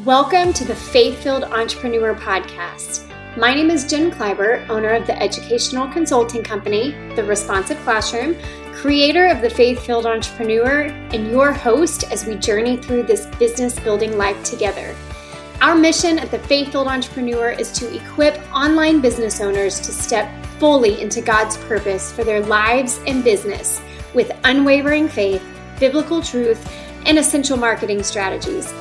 Welcome to the Faith Filled Entrepreneur Podcast. My name is Jen Kleiber, owner of the educational consulting company, The Responsive Classroom, creator of the Faith Filled Entrepreneur, and your host as we journey through this business building life together. Our mission at the Faith Filled Entrepreneur is to equip online business owners to step fully into God's purpose for their lives and business with unwavering faith, biblical truth, and essential marketing strategies.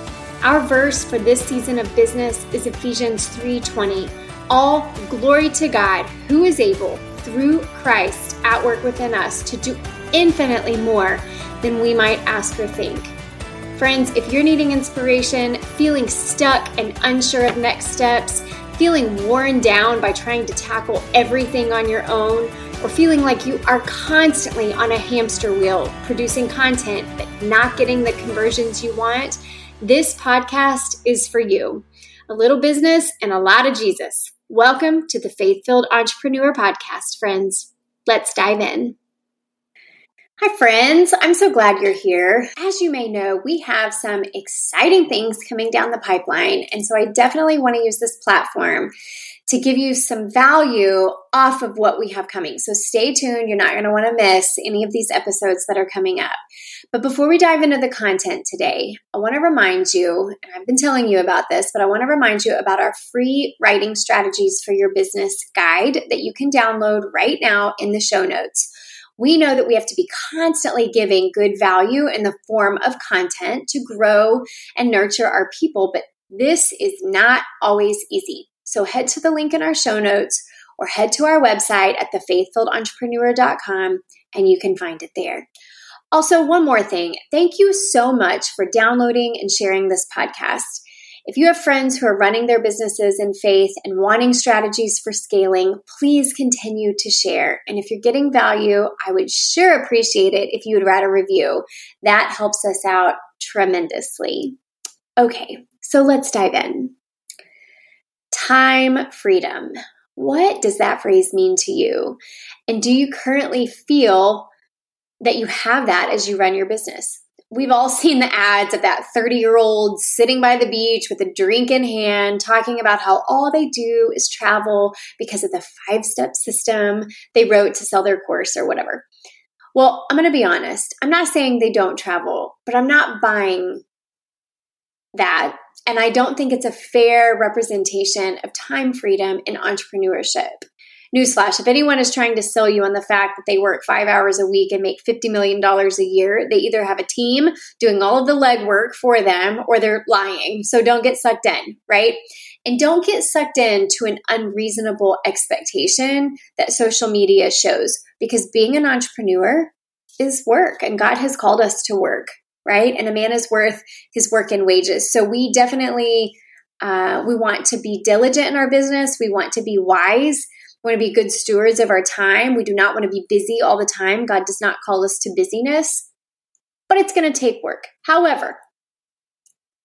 Our verse for this season of business is Ephesians 3:20. All glory to God, who is able through Christ at work within us to do infinitely more than we might ask or think. Friends, if you're needing inspiration, feeling stuck and unsure of next steps, feeling worn down by trying to tackle everything on your own, or feeling like you are constantly on a hamster wheel producing content but not getting the conversions you want, this podcast is for you. A little business and a lot of Jesus. Welcome to the Faith Filled Entrepreneur Podcast, friends. Let's dive in. Hi, friends. I'm so glad you're here. As you may know, we have some exciting things coming down the pipeline. And so I definitely want to use this platform to give you some value off of what we have coming. So stay tuned. You're not going to want to miss any of these episodes that are coming up. But before we dive into the content today, I want to remind you, and I've been telling you about this, but I want to remind you about our free writing strategies for your business guide that you can download right now in the show notes. We know that we have to be constantly giving good value in the form of content to grow and nurture our people, but this is not always easy. So head to the link in our show notes or head to our website at thefaithfilledentrepreneur.com and you can find it there. Also, one more thing thank you so much for downloading and sharing this podcast. If you have friends who are running their businesses in faith and wanting strategies for scaling, please continue to share. And if you're getting value, I would sure appreciate it if you would write a review. That helps us out tremendously. Okay, so let's dive in. Time freedom. What does that phrase mean to you? And do you currently feel that you have that as you run your business. We've all seen the ads of that 30 year old sitting by the beach with a drink in hand, talking about how all they do is travel because of the five step system they wrote to sell their course or whatever. Well, I'm going to be honest. I'm not saying they don't travel, but I'm not buying that. And I don't think it's a fair representation of time freedom in entrepreneurship newsflash if anyone is trying to sell you on the fact that they work five hours a week and make $50 million a year, they either have a team doing all of the legwork for them or they're lying. So don't get sucked in, right? And don't get sucked into an unreasonable expectation that social media shows because being an entrepreneur is work and God has called us to work, right? And a man is worth his work and wages. So we definitely uh, we want to be diligent in our business. We want to be wise. We want to be good stewards of our time. We do not want to be busy all the time. God does not call us to busyness, but it's going to take work. However,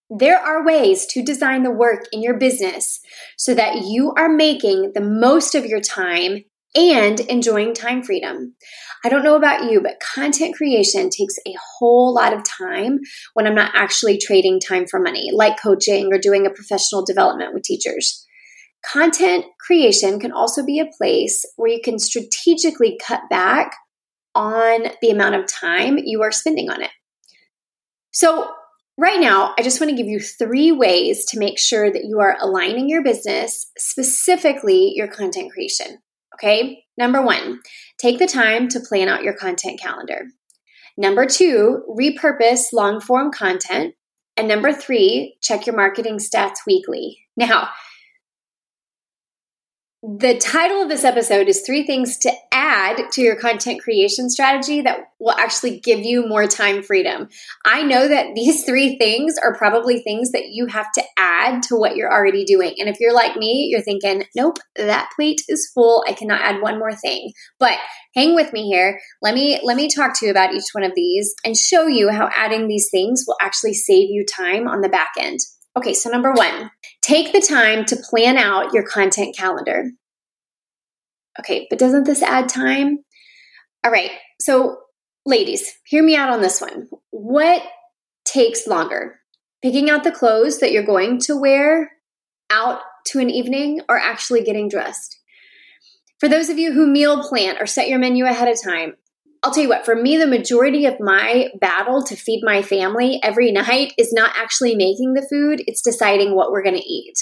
there are ways to design the work in your business so that you are making the most of your time and enjoying time freedom. I don't know about you, but content creation takes a whole lot of time when I'm not actually trading time for money, like coaching or doing a professional development with teachers. Content creation can also be a place where you can strategically cut back on the amount of time you are spending on it. So, right now, I just want to give you three ways to make sure that you are aligning your business, specifically your content creation. Okay, number one, take the time to plan out your content calendar. Number two, repurpose long form content. And number three, check your marketing stats weekly. Now, the title of this episode is Three Things to Add to Your Content Creation Strategy that will actually give you more time freedom. I know that these three things are probably things that you have to add to what you're already doing. And if you're like me, you're thinking, nope, that plate is full. I cannot add one more thing. But hang with me here. Let me let me talk to you about each one of these and show you how adding these things will actually save you time on the back end. Okay, so number one, take the time to plan out your content calendar. Okay, but doesn't this add time? All right, so ladies, hear me out on this one. What takes longer? picking out the clothes that you're going to wear out to an evening, or actually getting dressed. For those of you who meal plan or set your menu ahead of time, I'll tell you what, for me, the majority of my battle to feed my family every night is not actually making the food, it's deciding what we're going to eat.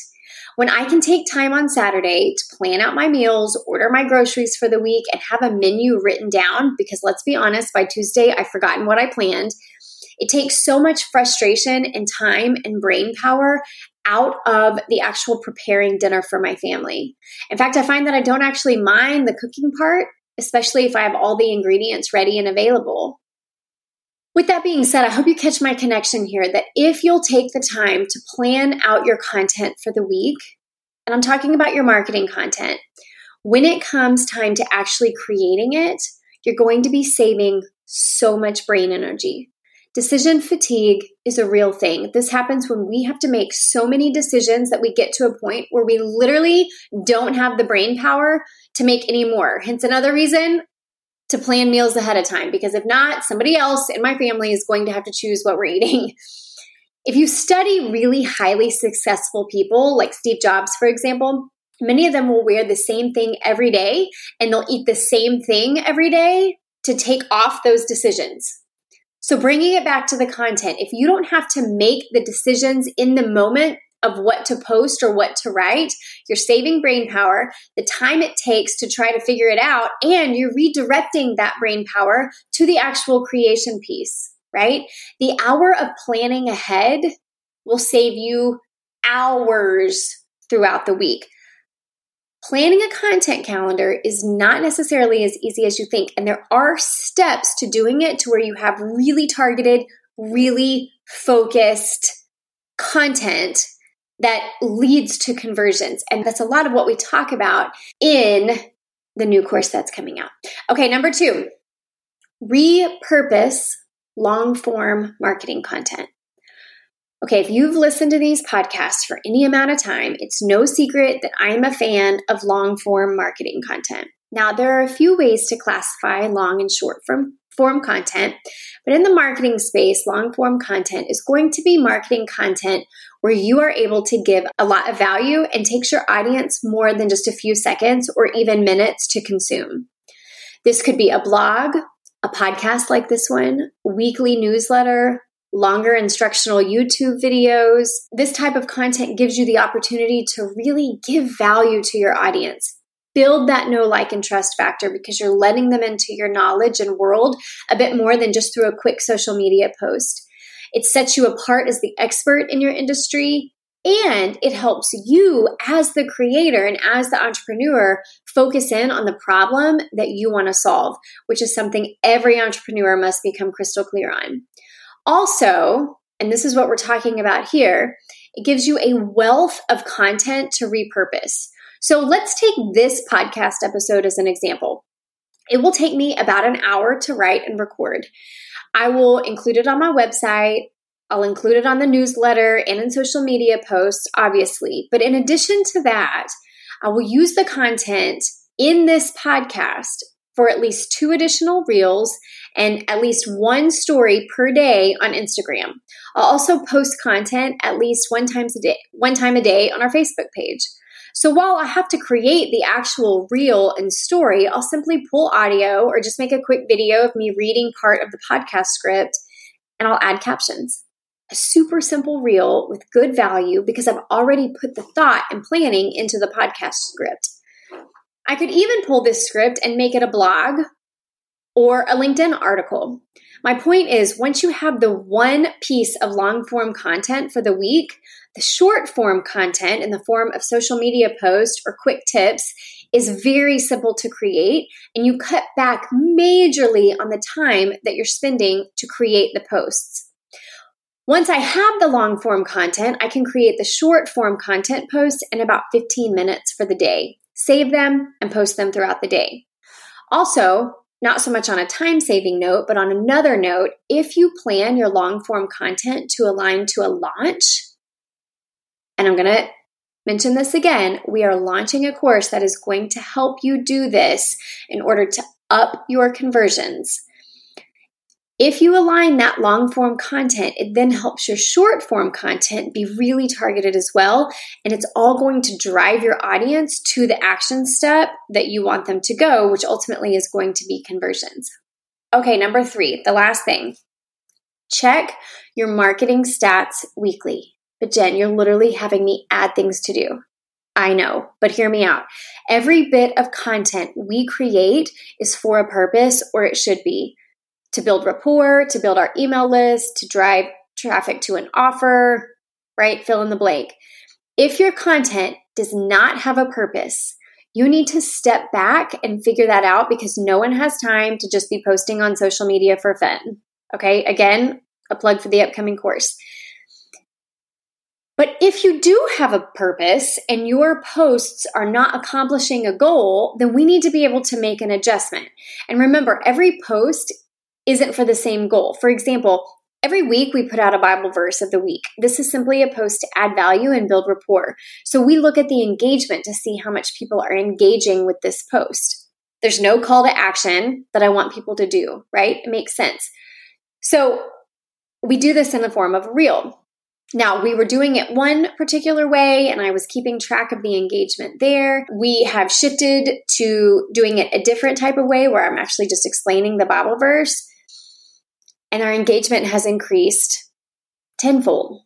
When I can take time on Saturday to plan out my meals, order my groceries for the week, and have a menu written down, because let's be honest, by Tuesday, I've forgotten what I planned. It takes so much frustration and time and brain power out of the actual preparing dinner for my family. In fact, I find that I don't actually mind the cooking part, especially if I have all the ingredients ready and available. With that being said, I hope you catch my connection here that if you'll take the time to plan out your content for the week, and I'm talking about your marketing content, when it comes time to actually creating it, you're going to be saving so much brain energy. Decision fatigue is a real thing. This happens when we have to make so many decisions that we get to a point where we literally don't have the brain power to make any more. Hence, another reason to plan meals ahead of time because if not, somebody else in my family is going to have to choose what we're eating. If you study really highly successful people, like Steve Jobs, for example, many of them will wear the same thing every day and they'll eat the same thing every day to take off those decisions. So, bringing it back to the content, if you don't have to make the decisions in the moment of what to post or what to write, you're saving brain power, the time it takes to try to figure it out, and you're redirecting that brain power to the actual creation piece, right? The hour of planning ahead will save you hours throughout the week. Planning a content calendar is not necessarily as easy as you think, and there are steps to doing it to where you have really targeted, really focused content that leads to conversions. And that's a lot of what we talk about in the new course that's coming out. Okay, number two, repurpose long form marketing content. Okay, if you've listened to these podcasts for any amount of time, it's no secret that I'm a fan of long form marketing content. Now, there are a few ways to classify long and short form, form content, but in the marketing space, long form content is going to be marketing content where you are able to give a lot of value and takes your audience more than just a few seconds or even minutes to consume. This could be a blog, a podcast like this one, weekly newsletter, longer instructional YouTube videos. This type of content gives you the opportunity to really give value to your audience. Build that know, like, and trust factor because you're letting them into your knowledge and world a bit more than just through a quick social media post. It sets you apart as the expert in your industry and it helps you as the creator and as the entrepreneur focus in on the problem that you want to solve, which is something every entrepreneur must become crystal clear on. Also, and this is what we're talking about here, it gives you a wealth of content to repurpose. So let's take this podcast episode as an example. It will take me about an hour to write and record. I will include it on my website. I'll include it on the newsletter and in social media posts, obviously. But in addition to that, I will use the content in this podcast for at least two additional reels and at least one story per day on Instagram. I'll also post content at least one times a day, one time a day on our Facebook page. So while I have to create the actual reel and story, I'll simply pull audio or just make a quick video of me reading part of the podcast script and I'll add captions. A super simple reel with good value because I've already put the thought and planning into the podcast script. I could even pull this script and make it a blog or a LinkedIn article. My point is, once you have the one piece of long form content for the week, the short form content in the form of social media posts or quick tips is very simple to create, and you cut back majorly on the time that you're spending to create the posts. Once I have the long form content, I can create the short form content posts in about 15 minutes for the day save them, and post them throughout the day. Also, not so much on a time saving note, but on another note, if you plan your long form content to align to a launch, and I'm going to mention this again, we are launching a course that is going to help you do this in order to up your conversions. If you align that long form content, it then helps your short form content be really targeted as well. And it's all going to drive your audience to the action step that you want them to go, which ultimately is going to be conversions. Okay, number three, the last thing check your marketing stats weekly. But Jen, you're literally having me add things to do. I know, but hear me out. Every bit of content we create is for a purpose, or it should be to build rapport, to build our email list, to drive traffic to an offer, right? Fill in the blank. If your content does not have a purpose, you need to step back and figure that out because no one has time to just be posting on social media for fun. Okay, again, a plug for the upcoming course. If you do have a purpose and your posts are not accomplishing a goal, then we need to be able to make an adjustment. And remember, every post isn't for the same goal. For example, every week we put out a Bible verse of the week. This is simply a post to add value and build rapport. So we look at the engagement to see how much people are engaging with this post. There's no call to action that I want people to do, right? It makes sense. So we do this in the form of a reel. Now, we were doing it one particular way, and I was keeping track of the engagement there. We have shifted to doing it a different type of way where I'm actually just explaining the Bible verse, and our engagement has increased tenfold.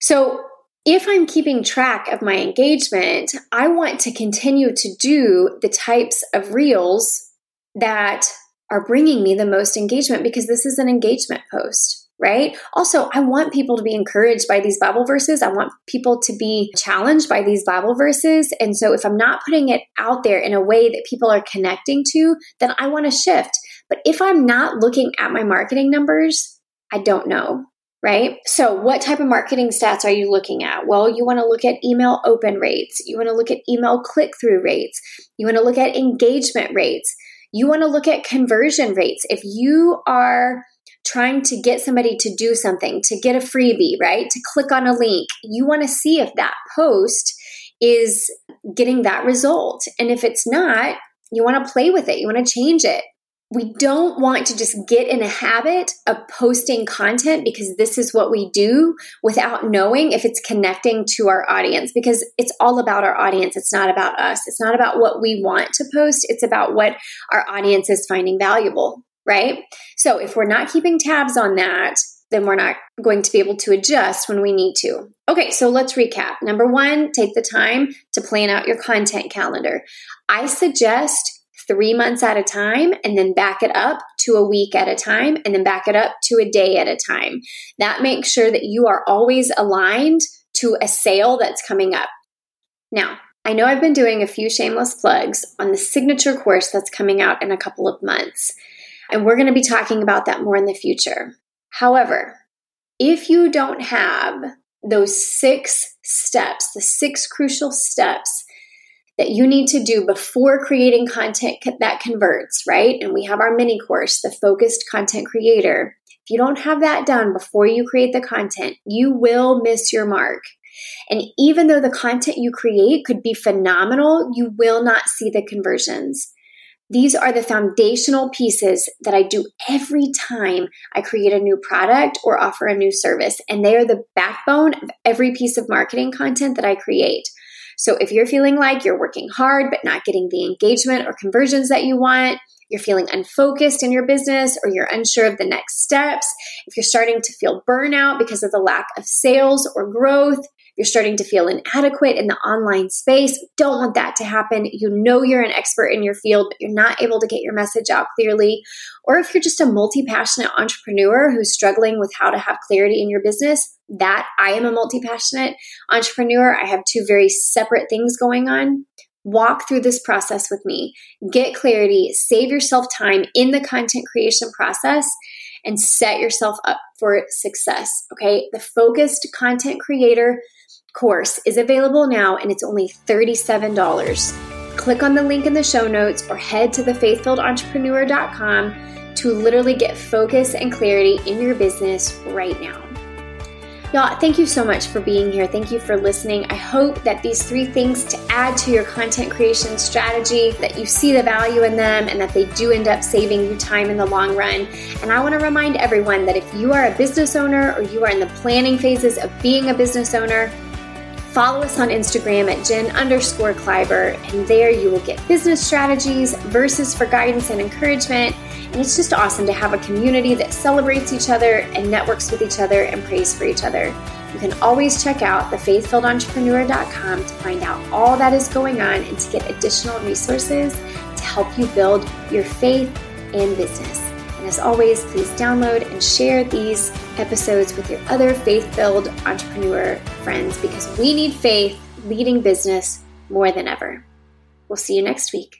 So, if I'm keeping track of my engagement, I want to continue to do the types of reels that are bringing me the most engagement because this is an engagement post, right? Also, I want people to be encouraged by these Bible verses. I want people to be challenged by these Bible verses. And so if I'm not putting it out there in a way that people are connecting to, then I want to shift. But if I'm not looking at my marketing numbers, I don't know right? So, what type of marketing stats are you looking at? Well, you want to look at email open rates, you want to look at email click through rates, you want to look at engagement rates. You want to look at conversion rates. If you are trying to get somebody to do something, to get a freebie, right? To click on a link, you want to see if that post is getting that result. And if it's not, you want to play with it, you want to change it we don't want to just get in a habit of posting content because this is what we do without knowing if it's connecting to our audience because it's all about our audience. It's not about us. It's not about what we want to post. It's about what our audience is finding valuable, right? So if we're not keeping tabs on that, then we're not going to be able to adjust when we need to. Okay, so let's recap. Number one, take the time to plan out your content calendar. I suggest three months at a time and then back it up to a week at a time and then back it up to a day at a time. That makes sure that you are always aligned to a sale that's coming up. Now, I know I've been doing a few shameless plugs on the signature course that's coming out in a couple of months, and we're going to be talking about that more in the future. However, if you don't have those six steps, the six crucial steps that you need to do before creating content that converts, right? And we have our mini course, the focused content creator. If you don't have that done before you create the content, you will miss your mark. And even though the content you create could be phenomenal, you will not see the conversions. These are the foundational pieces that I do every time I create a new product or offer a new service. And they are the backbone of every piece of marketing content that I create. So if you're feeling like you're working hard but not getting the engagement or conversions that you want, you're feeling unfocused in your business or you're unsure of the next steps, if you're starting to feel burnout because of the lack of sales or growth, you're starting to feel inadequate in the online space, don't want that to happen. You know you're an expert in your field, but you're not able to get your message out clearly. Or if you're just a multi passionate entrepreneur who's struggling with how to have clarity in your business, that I am a multi passionate entrepreneur. I have two very separate things going on. Walk through this process with me. Get clarity, save yourself time in the content creation process, and set yourself up for success. Okay. The focused content creator course is available now and it's only $37. Click on the link in the show notes or head to thefaithfilledentrepreneur.com to literally get focus and clarity in your business right now. Y'all, thank you so much for being here. Thank you for listening. I hope that these three things to add to your content creation strategy, that you see the value in them and that they do end up saving you time in the long run. And I want to remind everyone that if you are a business owner or you are in the planning phases of being a business owner, Follow us on Instagram at Jen underscore Kleiber, and there you will get business strategies, verses for guidance and encouragement. And it's just awesome to have a community that celebrates each other and networks with each other and prays for each other. You can always check out the thefaithfilledentrepreneur.com to find out all that is going on and to get additional resources to help you build your faith and business. As always, please download and share these episodes with your other faith filled entrepreneur friends because we need faith leading business more than ever. We'll see you next week.